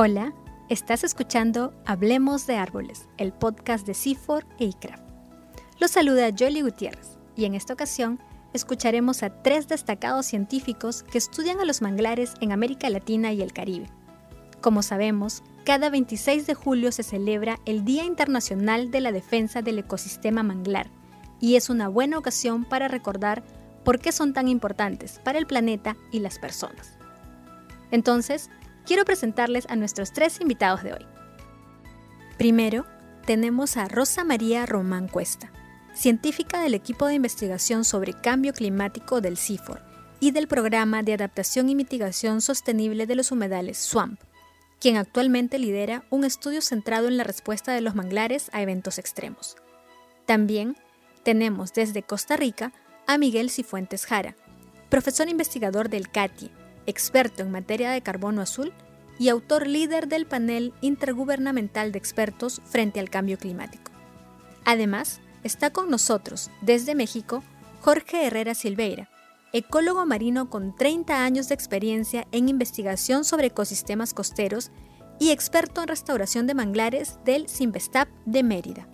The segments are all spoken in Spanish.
Hola, estás escuchando Hablemos de Árboles, el podcast de CIFOR e ICRAF. Los saluda Jolie Gutiérrez y en esta ocasión escucharemos a tres destacados científicos que estudian a los manglares en América Latina y el Caribe. Como sabemos, cada 26 de julio se celebra el Día Internacional de la Defensa del Ecosistema Manglar y es una buena ocasión para recordar por qué son tan importantes para el planeta y las personas. Entonces, quiero presentarles a nuestros tres invitados de hoy. Primero, tenemos a Rosa María Román Cuesta, científica del equipo de investigación sobre cambio climático del CIFOR y del programa de adaptación y mitigación sostenible de los humedales SWAMP, quien actualmente lidera un estudio centrado en la respuesta de los manglares a eventos extremos. También tenemos desde Costa Rica a Miguel Cifuentes Jara, profesor investigador del CATIE, experto en materia de carbono azul y autor líder del panel intergubernamental de expertos frente al cambio climático. Además, está con nosotros, desde México, Jorge Herrera Silveira, ecólogo marino con 30 años de experiencia en investigación sobre ecosistemas costeros y experto en restauración de manglares del Simvestap de Mérida.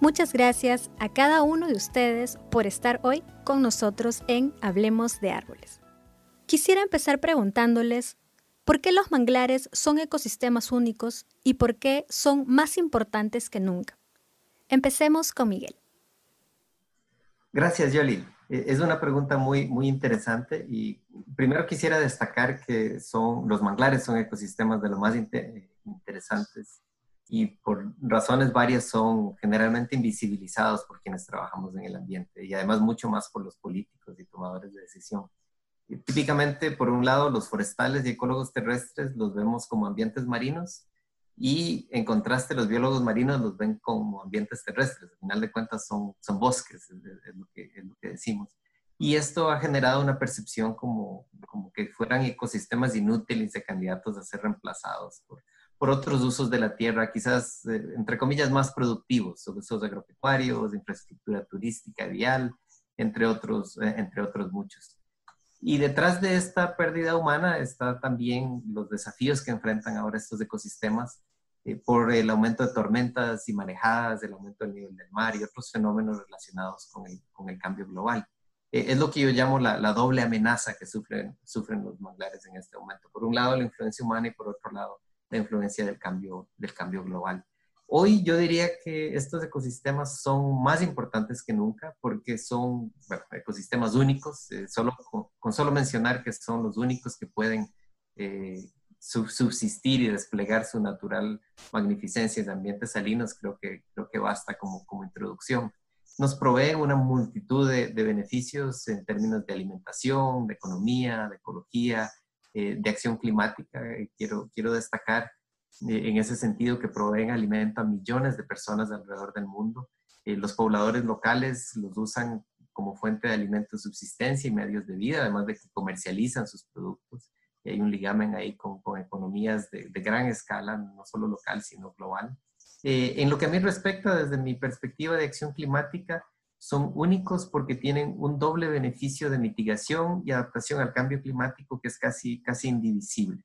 Muchas gracias a cada uno de ustedes por estar hoy con nosotros en Hablemos de Árboles. Quisiera empezar preguntándoles por qué los manglares son ecosistemas únicos y por qué son más importantes que nunca. Empecemos con Miguel. Gracias, Yoli. E, es una pregunta muy, muy interesante y primero quisiera destacar que son, los manglares son ecosistemas de lo más interesantes y por razones varias son generalmente invisibilizados por quienes trabajamos en el ambiente y además mucho más por los políticos y tomadores de decisión. Típicamente, por un lado, los forestales y ecólogos terrestres los vemos como ambientes marinos y en contraste los biólogos marinos los ven como ambientes terrestres. Al final de cuentas son, bosques, es, lo que, decimos. Y esto ha generado una percepción como, como que fueran ecosistemas inútiles y candidatos a ser reemplazados por, otros usos de la tierra, quizás, eh, entre comillas, más productivos, usos agropecuarios, infraestructura turística, vial, entre otros, eh, entre otros muchos. Y detrás de esta pérdida humana está también los desafíos que enfrentan ahora estos ecosistemas eh, por el aumento de tormentas y marejadas, el aumento del nivel del mar y otros fenómenos relacionados con el, con el cambio global. Eh, es lo que yo llamo la, la, doble amenaza que sufren, sufren los manglares en este momento. Por un lado, la influencia humana y por otro lado, la influencia del cambio, del cambio global. Hoy yo diría que estos ecosistemas son más importantes que nunca porque son ecosistemas únicos. Eh, solo, con, solo mencionar que son los únicos que pueden eh, subsistir y desplegar su natural magnificencia en ambientes salinos, creo que, creo que basta como, como introducción. Nos provee una multitud de, beneficios en términos de alimentación, de economía, de ecología, eh, de acción climática. quiero, quiero destacar eh, en ese sentido que proveen alimento a millones de personas alrededor del mundo. Eh, los pobladores locales los usan como fuente de alimento subsistencia y medios de vida, además de que comercializan sus productos. Y hay un ligamen ahí con, con economías de, de, gran escala, no solo local, sino global. Eh, en lo que a mí respecta, desde mi perspectiva de acción climática, son únicos porque tienen un doble beneficio de mitigación y adaptación al cambio climático que es casi, casi indivisible.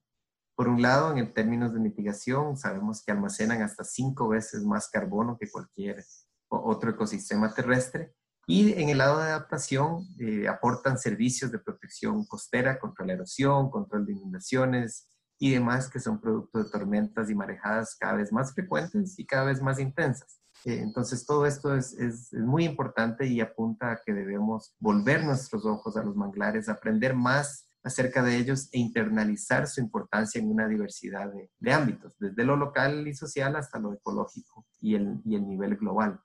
Por un lado, en términos de mitigación, sabemos que almacenan hasta cinco veces más carbono que cualquier otro ecosistema terrestre. Y en el lado de adaptación, eh, aportan servicios de protección costera contra la erosión, control de inundaciones y demás que son producto de tormentas y marejadas cada vez más frecuentes y cada vez más intensas. Eh, entonces, todo esto es, es, es, muy importante y apunta a que debemos volver nuestros ojos a los manglares, aprender más acerca de ellos e internalizar su importancia en una diversidad de, ámbitos, desde lo local y social hasta lo ecológico y el, y el nivel global.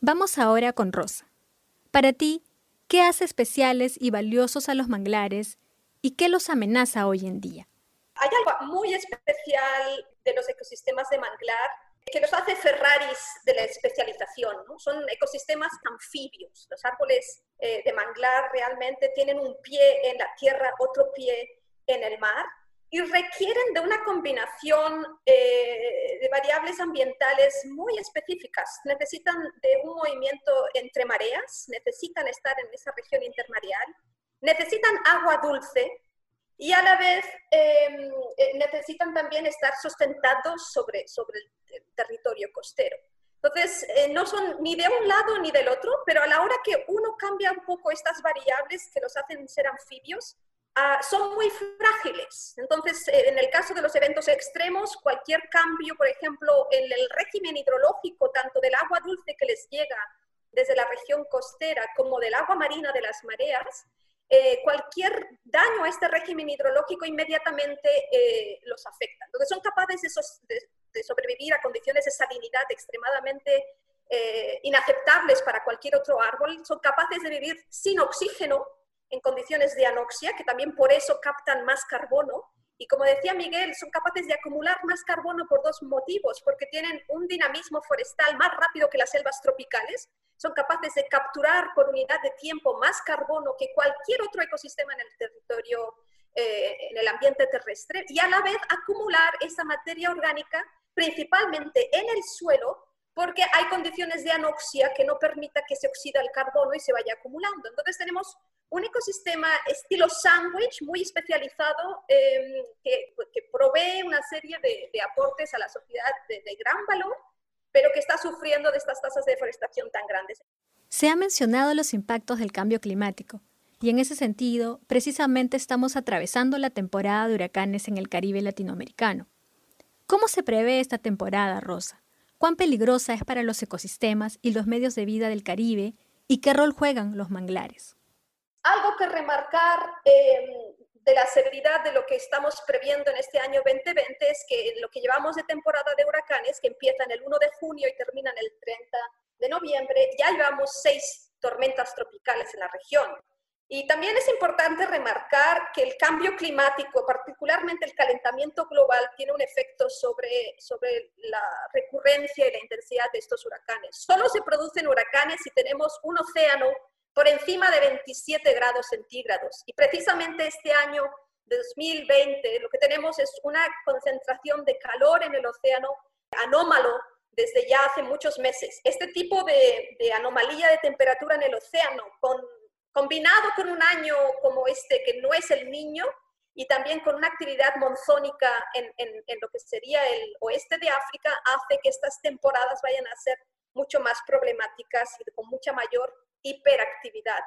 Vamos ahora con Rosa. Para ti, ¿qué hace especiales y valiosos a los manglares y qué los amenaza hoy en día? Hay algo muy especial de los ecosistemas de manglar que los hace Ferraris de la especialización. ¿no? Son ecosistemas anfibios. Los árboles eh, de manglar realmente tienen un pie en la tierra, otro pie en el mar y requieren de una combinación eh, de variables ambientales muy específicas. Necesitan de un movimiento entre mareas, necesitan estar en esa región intermareal, necesitan agua dulce y a la vez em, eh, necesitan también estar sustentados sobre, sobre el territorio costero. Entonces, eh, no son ni de un lado ni del otro, pero a la hora que uno cambia un poco estas variables que los hacen ser anfibios, ah, son muy frágiles. Entonces, eh, en el caso de los eventos extremos, cualquier cambio, por ejemplo, en el régimen hidrológico, tanto del agua dulce que les llega desde la región costera como del agua marina de las mareas, eh, cualquier daño a este régimen hidrológico inmediatamente los afecta. Entonces son capaces de, de sobrevivir a condiciones de salinidad extremadamente eh, inaceptables para cualquier otro árbol, son capaces de vivir sin oxígeno en condiciones de anoxia, que también por eso captan más carbono. Y como decía Miguel, son capaces de acumular más carbono por dos motivos, porque tienen un dinamismo forestal más rápido que las selvas tropicales, son capaces de capturar por unidad de tiempo más carbono que cualquier otro ecosistema en el territorio, eh, en el ambiente terrestre, y a la vez acumular esa materia orgánica principalmente en el suelo, porque hay condiciones de anoxia que no permita que se oxida el carbono y se vaya acumulando. Entonces tenemos un ecosistema estilo sándwich muy especializado em, que, provee una serie de, aportes a la sociedad de, de gran valor, pero que está sufriendo de estas tasas de deforestación tan grandes. Se ha mencionado los impactos del cambio climático. Y en ese sentido, precisamente estamos atravesando la temporada de huracanes en el Caribe latinoamericano. ¿Cómo se prevé esta temporada, Rosa? ¿Cuán peligrosa es para los ecosistemas y los medios de vida del Caribe? ¿Y qué rol juegan los manglares? Algo que remarcar em, de la severidad de lo que estamos previendo en este año 2020 es que en lo que llevamos de temporada de huracanes, que empieza en el 1 de junio y termina en el 30 de noviembre, ya llevamos seis tormentas tropicales en la región. Y también es importante remarcar que el cambio climático, particularmente el calentamiento global, tiene un efecto sobre, sobre la recurrencia y la intensidad de estos huracanes. Solo se producen huracanes si tenemos un océano por encima de 27 grados centígrados. Y precisamente este año 2020 lo que tenemos es una concentración de calor en el océano anómalo desde ya hace muchos meses. Este tipo de, de anomalía de temperatura en el océano con combinado con un año como este, que no es el niño, y también con una actividad monzónica en, lo que sería el oeste de África, hace que estas temporadas vayan a ser mucho más problemáticas y con mucha mayor hiperactividad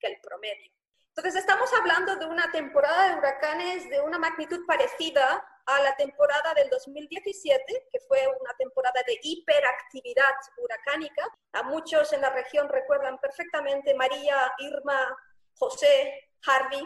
que el promedio. Entonces, estamos hablando de una temporada de huracanes de una magnitud parecida a la temporada del 2017, que fue una temporada de hiperactividad huracánica. A muchos en la región recuerdan perfectamente María, Irma, José, Harvey.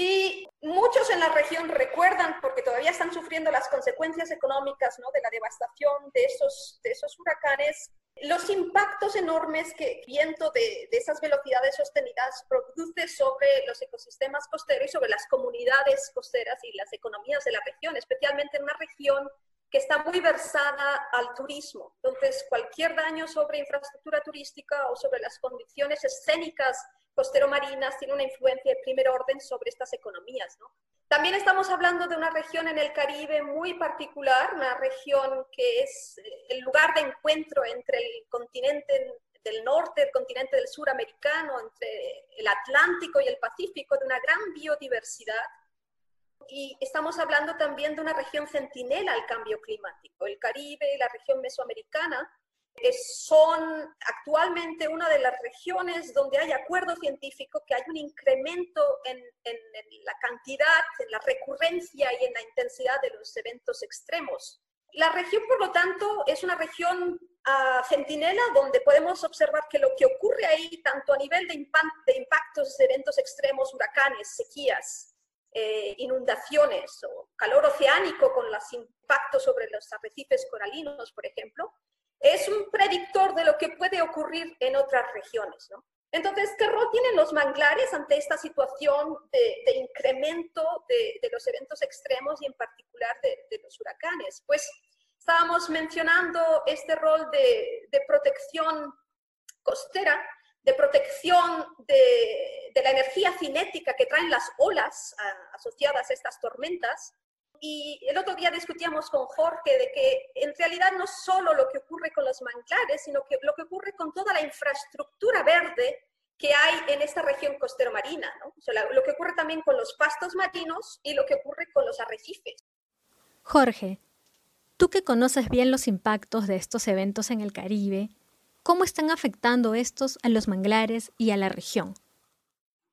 Y muchos en la región recuerdan, porque todavía están sufriendo las consecuencias económicas ¿no? de la devastación de esos, de esos huracanes, los impactos enormes que el viento de, esas velocidades sostenidas produce sobre los ecosistemas costeros y sobre las comunidades costeras y las economías de la región, especialmente en una región que está muy versada al turismo. Entonces, cualquier daño sobre infraestructura turística o sobre las condiciones escénicas costero-marinas tiene una influencia de primer orden sobre estas economías. ¿no? También estamos hablando de una región en el Caribe muy particular, una región que es eh, el lugar de encuentro entre el continente del norte, el continente del sur americano, entre el Atlántico y el Pacífico, de una gran biodiversidad. Y estamos hablando también de una región centinela al cambio climático. El Caribe y la región mesoamericana son actualmente una de las regiones donde hay acuerdo científico que hay un incremento en, la cantidad, en la recurrencia y en la intensidad de los eventos extremos. La región, por lo tanto, es una región uh, centinela donde podemos observar que lo que ocurre ahí, tanto a nivel de, de impactos eventos extremos, huracanes, sequías, eh, inundaciones o calor oceánico con los impactos sobre los arrecifes coralinos, por ejemplo, es un predictor de lo que puede ocurrir en otras regiones. ¿no? Entonces, ¿qué rol tienen los manglares ante esta situación de, incremento de, los eventos extremos y en particular de, los huracanes? Pues estábamos mencionando este rol de, protección costera, de protección de, la energía cinética que traen las olas asociadas a estas tormentas, y el otro día discutíamos con Jorge de que en realidad no solo lo que ocurre con los manglares, sino que lo que ocurre con toda la infraestructura verde que hay en esta región costero marina, lo que ocurre también con los pastos marinos y lo que ocurre con los arrecifes. Jorge, tú que conoces bien los impactos de estos eventos en el Caribe, ¿cómo están afectando estos a los manglares y a la región?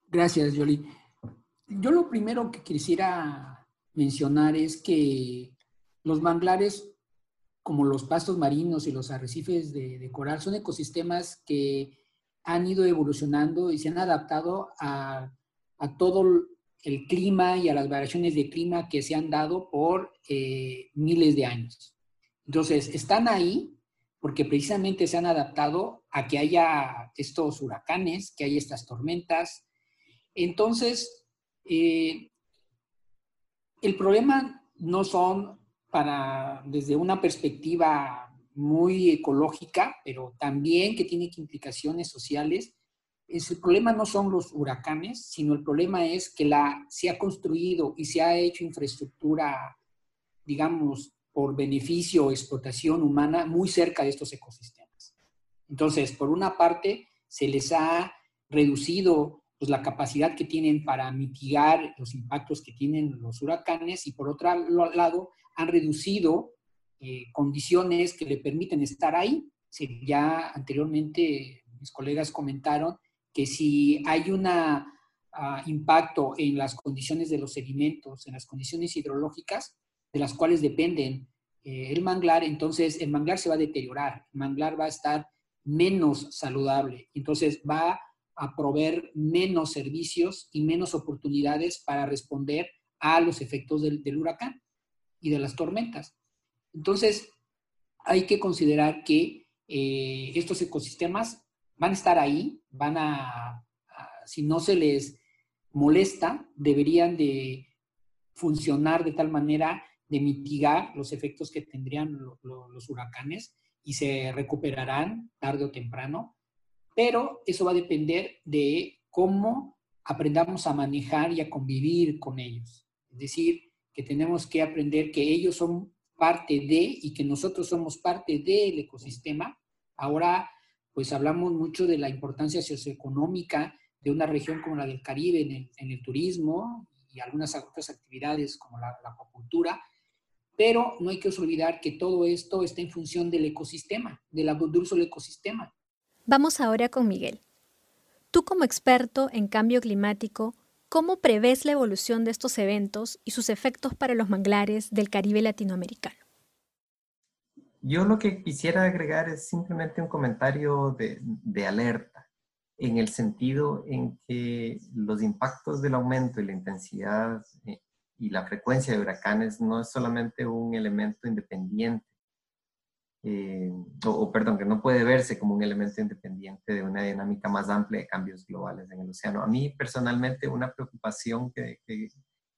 Gracias, Yoli. Yo lo primero que quisiera mencionar es que los manglares, como los pastos marinos y los arrecifes de, de coral, son ecosistemas que han ido evolucionando y se han adaptado a, todo el clima y a las variaciones de clima que se han dado por eh, miles de años. Entonces, están ahí porque precisamente se han adaptado a que haya estos huracanes, que haya estas tormentas. Entonces, eh, el problema no son para, desde una perspectiva muy ecológica, pero también que tiene implicaciones sociales. Es, el problema no son los huracanes, sino el problema es que la, se ha construido y se ha hecho infraestructura, digamos, por beneficio o explotación humana muy cerca de estos ecosistemas. Entonces, por una parte, se les ha reducido pues, la capacidad que tienen para mitigar los impactos que tienen los huracanes y por otro lado, han reducido eh, condiciones que le permiten estar ahí. ya anteriormente mis colegas comentaron que si hay un ah, impacto en las condiciones de los sedimentos, en las condiciones hidrológicas, de las cuales dependen eh, el manglar, entonces el manglar se va a deteriorar, el manglar va a estar menos saludable, entonces va a proveer menos servicios y menos oportunidades para responder a los efectos del huracán y de las tormentas. Entonces, hay que considerar que eh, estos ecosistemas van a estar ahí, van a, si no se les molesta, deberían de funcionar de tal manera de mitigar los efectos que tendrían los huracanes y se recuperarán tarde o temprano, pero eso va a depender de cómo aprendamos a manejar y a convivir con ellos. Es decir, que tenemos que aprender que ellos son parte de y que nosotros somos parte del ecosistema. Ahora, pues hablamos mucho de la importancia socioeconómica de una región como la del Caribe en el, turismo y algunas otras actividades como la, la acuacultura, pero no hay que olvidar que todo esto está en función del ecosistema, del dulce del ecosistema. Vamos ahora con Miguel. Tú como experto en cambio climático, ¿Cómo prevés la evolución de estos eventos y sus efectos para los manglares del Caribe latinoamericano? Yo lo que quisiera agregar es simplemente un comentario de, alerta, en el sentido en que los impactos del aumento y la intensidad eh, y la frecuencia de huracanes no es solamente un elemento independiente eh, o, perdón, que no puede verse como un elemento independiente de una dinámica más amplia de cambios globales en el océano. A mí personalmente una preocupación que, que,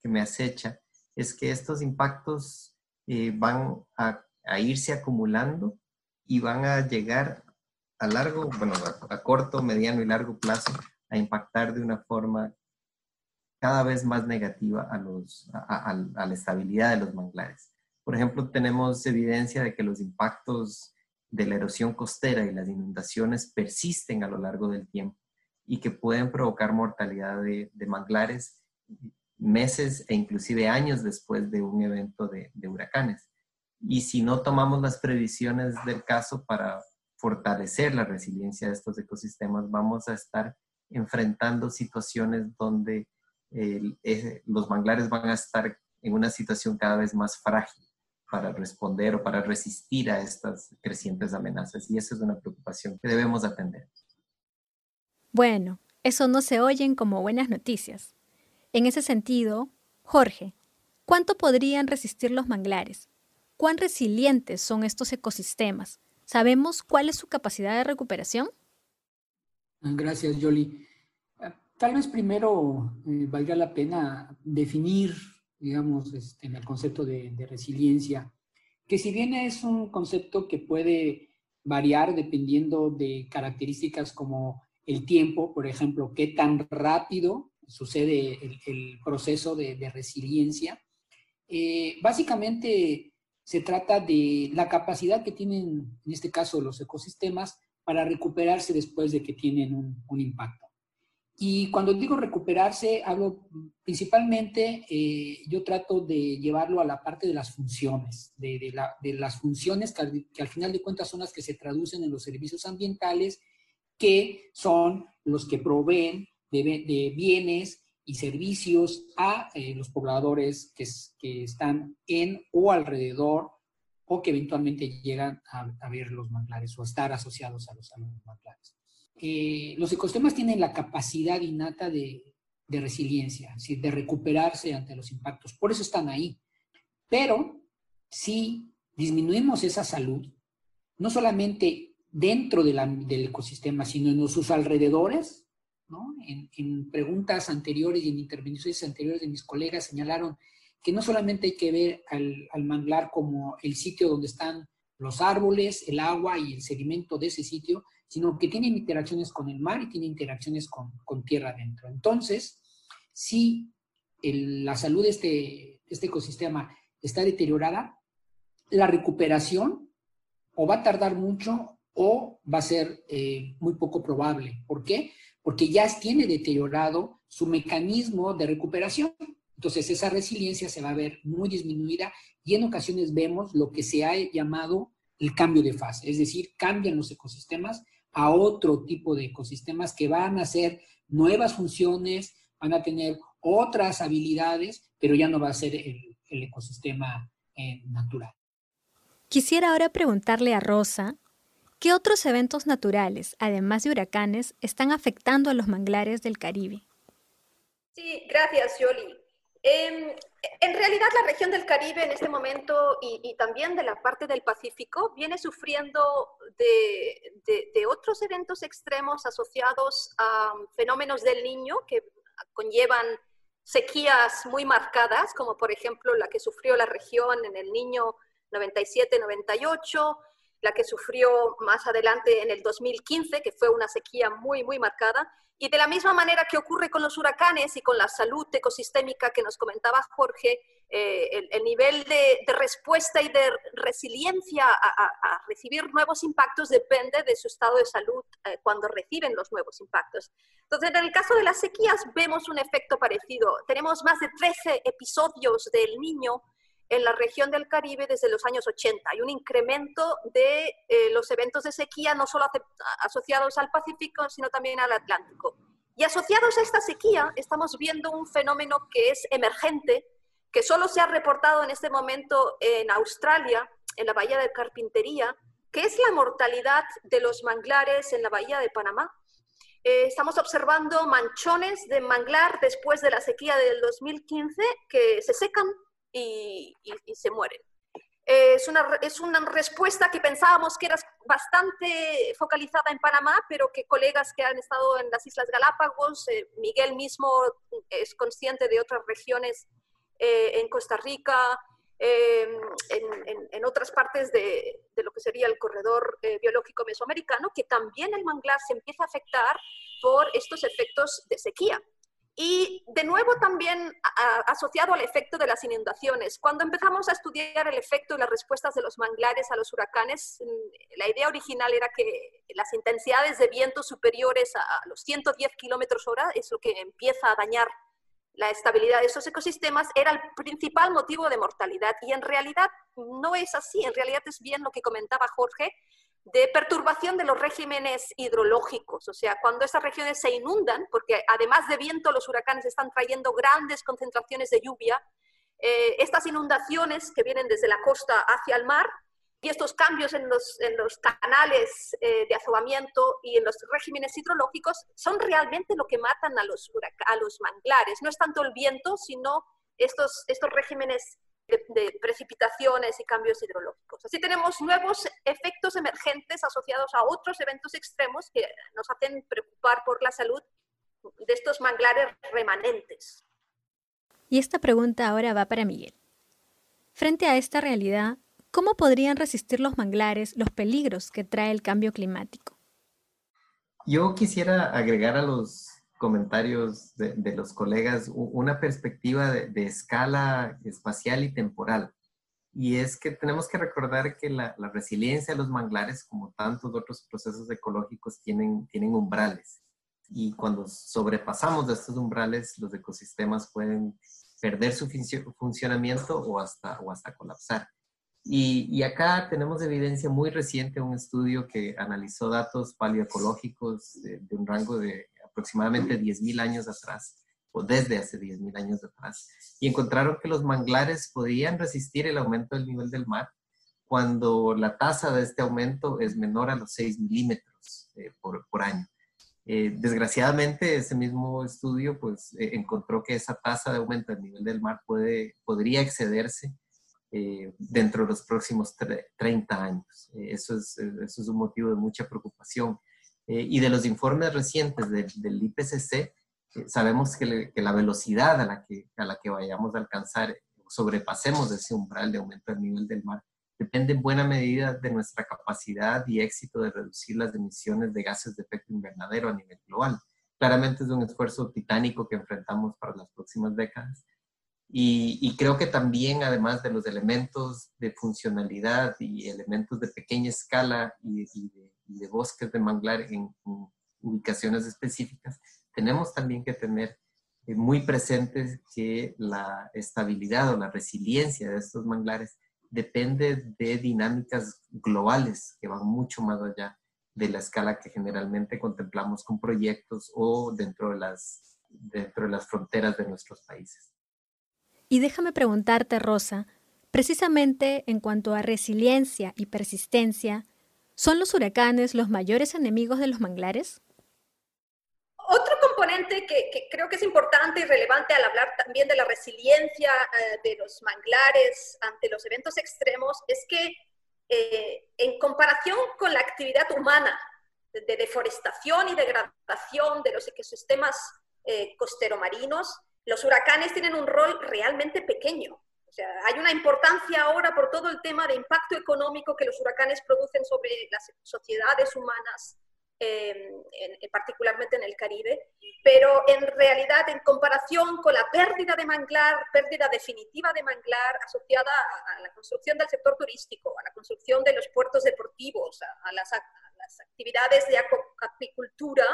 me acecha es que estos impactos eh, van a, a, irse acumulando y van a llegar a largo, bueno, a, corto, mediano y largo plazo a impactar de una forma cada vez más negativa a, los, a, a la estabilidad de los manglares. Por ejemplo, tenemos evidencia de que los impactos de la erosión costera y las inundaciones persisten a lo largo del tiempo y que pueden provocar mortalidad de, manglares meses e inclusive años después de un evento de, de huracanes. Y si no tomamos las previsiones del caso para fortalecer la resiliencia de estos ecosistemas, vamos a estar enfrentando situaciones donde eh, los manglares van a estar en una situación cada vez más frágil para responder o para resistir a estas crecientes amenazas. Y esa es una preocupación que debemos atender. Bueno, eso no se oyen como buenas noticias. En ese sentido, Jorge, ¿cuánto podrían resistir los manglares? ¿Cuán resilientes son estos ecosistemas? ¿Sabemos cuál es su capacidad de recuperación? Gracias, Yoli. Tal vez primero eh, valga la pena definir digamos, este, el concepto de, resiliencia, que si bien es un concepto que puede variar dependiendo de características como el tiempo, por ejemplo, qué tan rápido sucede el, proceso de, resiliencia, eh, básicamente se trata de la capacidad que tienen, en este caso, los ecosistemas para recuperarse después de que tienen un impacto. Y cuando digo recuperarse, hablo principalmente, eh, yo trato de llevarlo a la parte de las funciones, de, las funciones que al, final de cuentas son las que se traducen en los servicios ambientales, que son los que proveen de, bienes y servicios a eh, los pobladores que, están en o alrededor o que eventualmente llegan a, ver los manglares o estar asociados a los, a los manglares. Eh, los ecosistemas tienen la capacidad innata de, resiliencia, de recuperarse ante los impactos. Por eso están ahí. Pero si disminuimos esa salud, no solamente dentro del ecosistema, sino en sus alrededores, en, preguntas anteriores y en intervenciones anteriores de mis colegas señalaron que no solamente hay que ver al manglar como el sitio donde están los árboles, el agua y el sedimento de ese sitio, sino que tienen interacciones con el mar y tienen interacciones con, tierra adentro. Entonces, si la salud de este, este ecosistema está deteriorada, la recuperación o va a tardar mucho o va a ser eh, muy poco probable. ¿Por qué? Porque ya tiene deteriorado su mecanismo de recuperación. Entonces esa resiliencia se va a ver muy disminuida y en ocasiones vemos lo que se ha llamado el cambio de fase, es decir, cambian los ecosistemas a otro tipo de ecosistemas que van a hacer nuevas funciones, van a tener otras habilidades, pero ya no va a ser el, ecosistema eh, natural. Quisiera ahora preguntarle a Rosa, ¿qué otros eventos naturales, además de huracanes, están afectando a los manglares del Caribe? Sí, gracias, Yoli. Em, en realidad la región del Caribe en este momento y, también de la parte del Pacífico viene sufriendo de, otros eventos extremos asociados a fenómenos del niño que conllevan sequías muy marcadas, como por ejemplo la que sufrió la región en el niño 97-98, la que sufrió más adelante en el 2015, que fue una sequía muy, muy marcada, y de la misma manera que ocurre con los huracanes y con la salud ecosistémica que nos comentaba Jorge, eh, el, nivel de, respuesta y de resiliencia a, recibir nuevos impactos depende de su estado de salud eh, cuando reciben los nuevos impactos. Entonces, en el caso de las sequías vemos un efecto parecido. Tenemos más de 13 episodios del niño en la región del Caribe desde los años 80. Hay un incremento de eh, los eventos de sequía, no solo asociados al Pacífico, sino también al Atlántico. Y asociados a esta sequía, estamos viendo un fenómeno que es emergente, que solo se ha reportado en este momento en Australia, en la Bahía de Carpintería, que es la mortalidad de los manglares en la Bahía de Panamá. Eh, estamos observando manchones de manglar después de la sequía del 2015 que se secan y, se mueren. Es una, es una, respuesta que pensábamos que era bastante focalizada en Panamá, pero que colegas que han estado en las Islas Galápagos, eh, Miguel mismo es consciente de otras regiones eh, en Costa Rica, em, en, en, otras partes de, de, lo que sería el corredor eh, biológico mesoamericano, que también el manglar se empieza a afectar por estos efectos de sequía. Y de nuevo también asociado al efecto de las inundaciones. Cuando empezamos a estudiar el efecto y las respuestas de los manglares a los huracanes, mm, la idea original era que las intensidades de viento superiores a los 110 kilómetros hora es lo que empieza a dañar la estabilidad de esos ecosistemas era el principal motivo de mortalidad. Y en realidad no es así, en realidad es bien lo que comentaba Jorge, de perturbación de los regímenes hidrológicos, o sea, cuando esas regiones se inundan, porque además de viento los huracanes están trayendo grandes concentraciones de lluvia, eh, estas inundaciones que vienen desde la costa hacia el mar y estos cambios en los, en los canales eh, de azobamiento y en los regímenes hidrológicos son realmente lo que matan a los, a los manglares. No es tanto el viento, sino estos, estos regímenes de, precipitaciones y cambios hidrológicos. Así tenemos nuevos efectos emergentes asociados a otros eventos extremos que nos hacen preocupar por la salud de estos manglares remanentes. Y esta pregunta ahora va para Miguel. Frente a esta realidad, ¿cómo podrían resistir los manglares los peligros que trae el cambio climático? Yo quisiera agregar a los comentarios de, los colegas una perspectiva de, escala espacial y temporal. Y es que tenemos que recordar que la, resiliencia de los manglares, como tantos otros procesos ecológicos, tienen, tienen umbrales. y cuando sobrepasamos de estos umbrales, los ecosistemas pueden perder su funcionamiento o hasta, o hasta colapsar. Y, acá tenemos evidencia muy reciente, un estudio que analizó datos paleoecológicos de, de un rango de aproximadamente 10.000 años atrás, o desde hace 10.000 años atrás, y encontraron que los manglares podían resistir el aumento del nivel del mar cuando la tasa de este aumento es menor a los 6 milímetros eh, por, por, año. Eh, desgraciadamente, ese mismo estudio pues, eh, encontró que esa tasa de aumento del nivel del mar puede, podría excederse dentro de los próximos 30 años. eso, es, eso es un motivo de mucha preocupación. Y de los informes recientes del IPCC, sabemos que, que, la velocidad a la que, a la que vayamos a alcanzar, sobrepasemos ese umbral de aumento del nivel del mar, depende en buena medida de nuestra capacidad y éxito de reducir las emisiones de gases de efecto invernadero a nivel global. Claramente es un esfuerzo titánico que enfrentamos para las próximas décadas. Y, creo que también, además de los elementos de funcionalidad y elementos de pequeña escala y, de, bosques de manglar en, ubicaciones específicas, tenemos también que tener eh, muy presentes que la estabilidad o la resiliencia de estos manglares depende de dinámicas globales que van mucho más allá de la escala que generalmente contemplamos con proyectos o dentro de las, dentro de las fronteras de nuestros países. Y déjame preguntarte, Rosa, precisamente en cuanto a resiliencia y persistencia, ¿son los huracanes los mayores enemigos de los manglares? Otro componente que, creo que es importante y relevante al hablar también de la resiliencia eh, de los manglares ante los eventos extremos es que eh, en comparación con la actividad humana de, deforestación y degradación de los ecosistemas eh, costero-marinos, los huracanes tienen un rol realmente pequeño. O sea, hay una importancia ahora por todo el tema de impacto económico que los huracanes producen sobre las sociedades humanas Em, particularmente en el Caribe, pero en realidad en comparación con la pérdida de manglar, pérdida definitiva de manglar asociada a, la construcción del sector turístico, a la construcción de los puertos deportivos, a, las, actividades de acuicultura,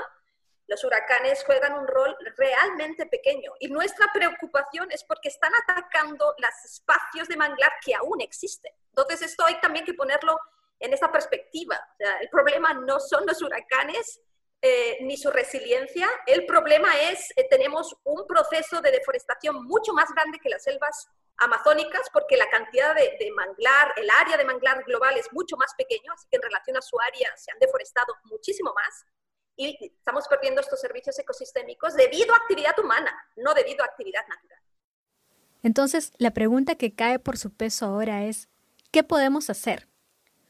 los huracanes juegan un rol realmente pequeño. Y nuestra preocupación es porque están atacando los espacios de manglar que aún existen. Entonces esto hay también que ponerlo en esa perspectiva. el problema no son los huracanes eh, ni su resiliencia, el problema es, que eh, tenemos un proceso de deforestación mucho más grande que las selvas amazónicas porque la cantidad de, manglar, el área de manglar global es mucho más pequeño, así que en relación a su área se han deforestado muchísimo más y estamos perdiendo estos servicios ecosistémicos debido a actividad humana, no debido a actividad natural. Entonces, la pregunta que cae por su peso ahora es, ¿qué podemos hacer?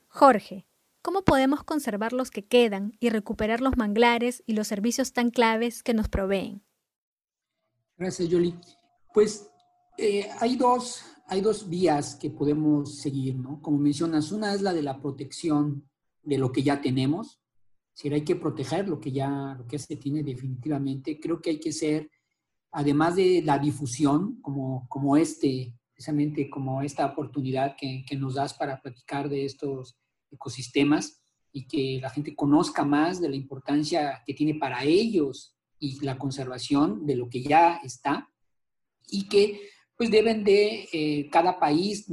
Jorge, ¿cómo podemos conservar los que quedan y recuperar los manglares y los servicios tan claves que nos proveen? Gracias, Yoli. Pues eh, hay, dos, hay dos vías que podemos seguir, ¿no? Como mencionas, una es la de la protección de lo que ya tenemos. Si hay que proteger lo que ya lo que se tiene definitivamente. Creo que hay que ser, además de la difusión, como, como este, precisamente como esta oportunidad que, que nos das para platicar de estos ecosistemas y que la gente conozca más de la importancia que tiene para ellos y la conservación de lo que ya está y que pues deben de, eh, cada país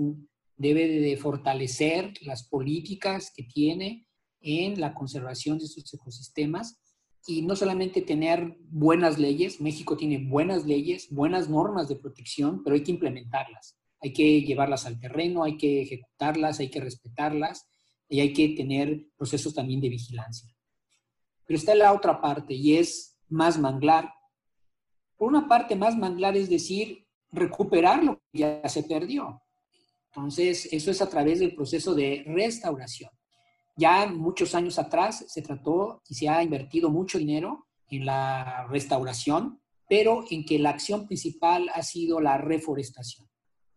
debe de fortalecer las políticas que tiene en la conservación de estos ecosistemas y no solamente tener buenas leyes, México tiene buenas leyes, buenas normas de protección, pero hay que implementarlas, hay que llevarlas al terreno, hay que ejecutarlas, hay que respetarlas y hay que tener procesos también de vigilancia. Pero está la otra parte y es más manglar. Por una parte, más manglar es decir, recuperar lo que ya se perdió. Entonces, eso es a través del proceso de restauración. Ya muchos años atrás se trató y se ha invertido mucho dinero en la restauración, pero en que la acción principal ha sido la reforestación.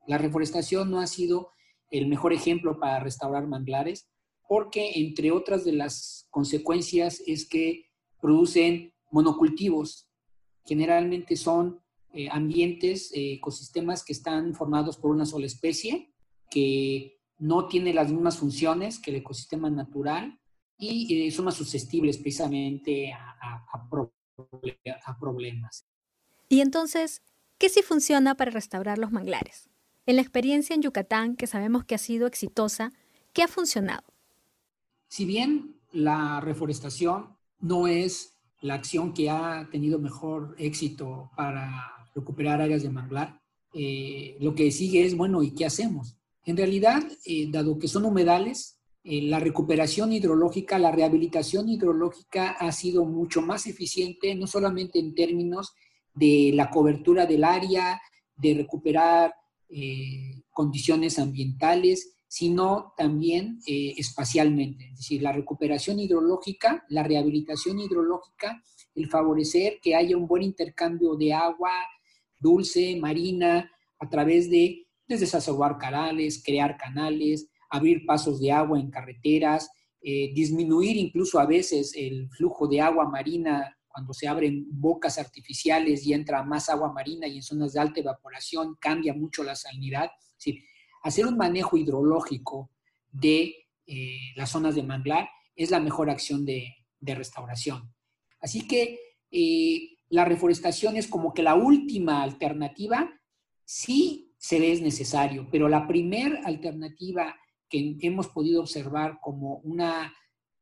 La reforestación no ha sido el mejor ejemplo para restaurar manglares, porque entre otras de las consecuencias es que producen monocultivos. Generalmente son eh, ambientes, eh, ecosistemas que están formados por una sola especie, que no tiene las mismas funciones que el ecosistema natural y eh, son más susceptibles precisamente a, a problemas. Y entonces, ¿qué sí funciona para restaurar los manglares? En la experiencia en Yucatán, que sabemos que ha sido exitosa, ¿qué ha funcionado? Si bien la reforestación no es la acción que ha tenido mejor éxito para recuperar áreas de manglar, eh, lo que sigue es, bueno, ¿y qué hacemos? En realidad, eh, dado que son humedales, eh, la recuperación hidrológica, la rehabilitación hidrológica ha sido mucho más eficiente, no solamente en términos de la cobertura del área, de recuperar condiciones ambientales, sino también espacialmente. Es decir, la recuperación hidrológica, la rehabilitación hidrológica, el favorecer que haya un buen intercambio de agua, dulce, marina, a través de desde canales, crear canales, abrir pasos de agua en carreteras, eh, disminuir incluso a veces el flujo de agua marina cuando se abren bocas artificiales y entra más agua marina y en zonas de alta evaporación cambia mucho la salinidad. Es hacer un manejo hidrológico de eh, las zonas de manglar es la mejor acción de, restauración. Así que eh, la reforestación es como que la última alternativa, sí se ve es necesario, pero la primera alternativa que hemos podido observar como una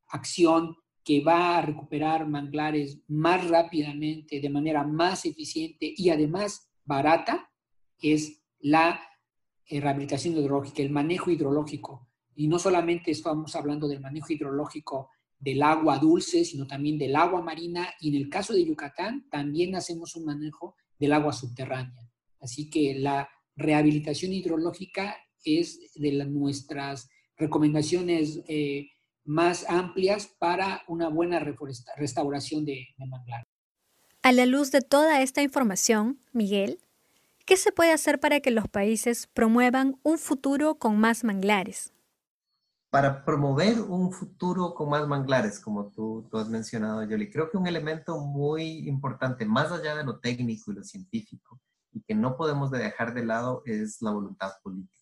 acción que va a recuperar manglares más rápidamente, de manera más eficiente y además barata, es la rehabilitación hidrológica, el manejo hidrológico. Y no solamente estamos hablando del manejo hidrológico del agua dulce, sino también del agua marina y en el caso de Yucatán también hacemos un manejo del agua subterránea. Así que la rehabilitación hidrológica es de nuestras recomendaciones eh, más amplias para una buena restauración de, de manglar. A la luz de toda esta información, Miguel, ¿qué se puede hacer para que los países promuevan un futuro con más manglares? para promover un futuro con más manglares, como tú, tú has mencionado, Yoli, creo que un elemento muy importante, más allá de lo técnico y lo científico, y que no podemos dejar de lado, es la voluntad política.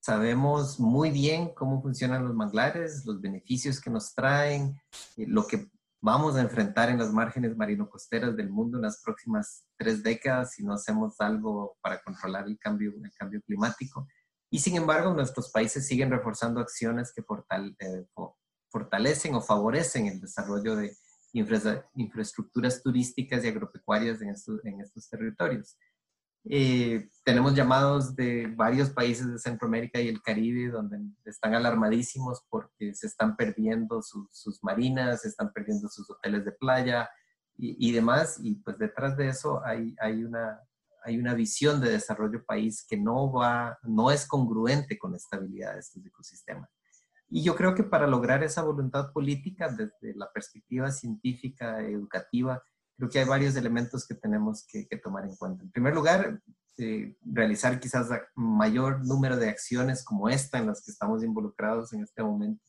Sabemos muy bien cómo funcionan los manglares, los beneficios que nos traen, eh, lo que vamos a enfrentar en las márgenes marino-costeras del mundo en las próximas tres décadas si no hacemos algo para controlar el cambio, el cambio climático. Y sin embargo, nuestros países siguen reforzando acciones que eh, fortalecen o favorecen el desarrollo de infraestructuras turísticas y agropecuarias en estos, en estos territorios. Eh, tenemos llamados de varios países de Centroamérica y el Caribe donde están alarmadísimos porque se están perdiendo sus marinas, se están perdiendo sus hoteles de playa y, y, demás. Y pues detrás de eso hay, hay una, hay una visión de desarrollo país que no va, no es congruente con la estabilidad de estos ecosistemas. Y yo creo que para lograr esa voluntad política desde la perspectiva científica, educativa, creo que hay varios elementos que tenemos que, tomar en cuenta. En primer lugar, eh, realizar quizás mayor número de acciones como esta en las que estamos involucrados en este momento,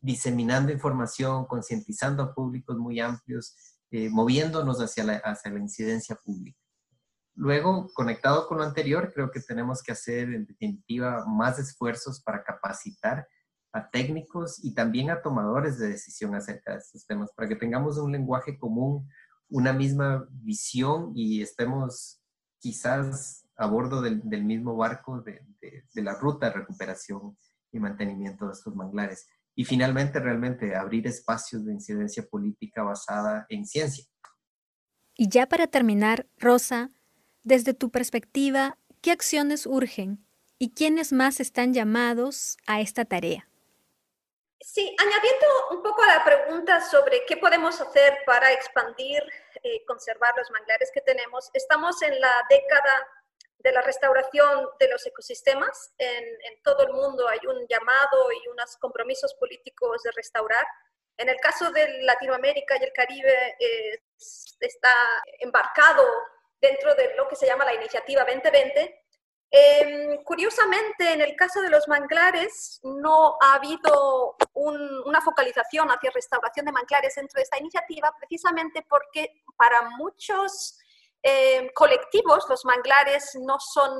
diseminando información, concientizando a públicos muy amplios, eh, moviéndonos hacia la, hacia la incidencia pública. Luego, conectado con lo anterior, creo que tenemos que hacer en definitiva más esfuerzos para capacitar a técnicos y también a tomadores de decisión acerca de estos temas, para que tengamos un lenguaje común, una misma visión y estemos quizás a bordo del, mismo barco de, de, la ruta de recuperación y mantenimiento de estos manglares. Y finalmente, realmente abrir espacios de incidencia política basada en ciencia. Y ya para terminar, Rosa, desde tu perspectiva, ¿qué acciones urgen y quiénes más están llamados a esta tarea? Sí, añadiendo un poco a la pregunta sobre qué podemos hacer para expandir y eh, conservar los manglares que tenemos, estamos en la década de la restauración de los ecosistemas. En, todo el mundo hay un llamado y unos compromisos políticos de restaurar. En el caso de Latinoamérica y el Caribe está embarcado dentro de lo que se llama la Iniciativa 2020. Em, curiosamente, en el caso de los manglares, no ha habido una focalización hacia restauración de manglares dentro de esta iniciativa, precisamente porque para muchos em, colectivos los manglares no son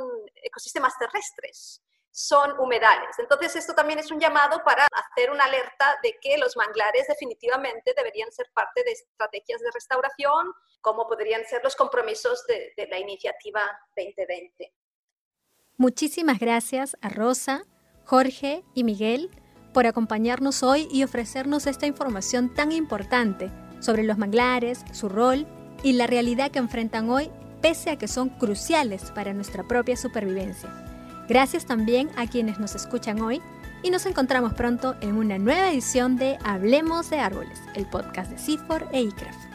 ecosistemas terrestres. son humedales. Entonces, esto también es un llamado para hacer una alerta de que los manglares definitivamente deberían ser parte de estrategias de restauración, como podrían ser los compromisos de, de la iniciativa 2020. Muchísimas gracias a Rosa, Jorge y Miguel por acompañarnos hoy y ofrecernos esta información tan importante sobre los manglares, su rol y la realidad que enfrentan hoy, pese a que son cruciales para nuestra propia supervivencia. Gracias también a quienes nos escuchan hoy y nos encontramos pronto en una nueva edición de Hablemos de Árboles, el podcast de CIFOR e ICRAF.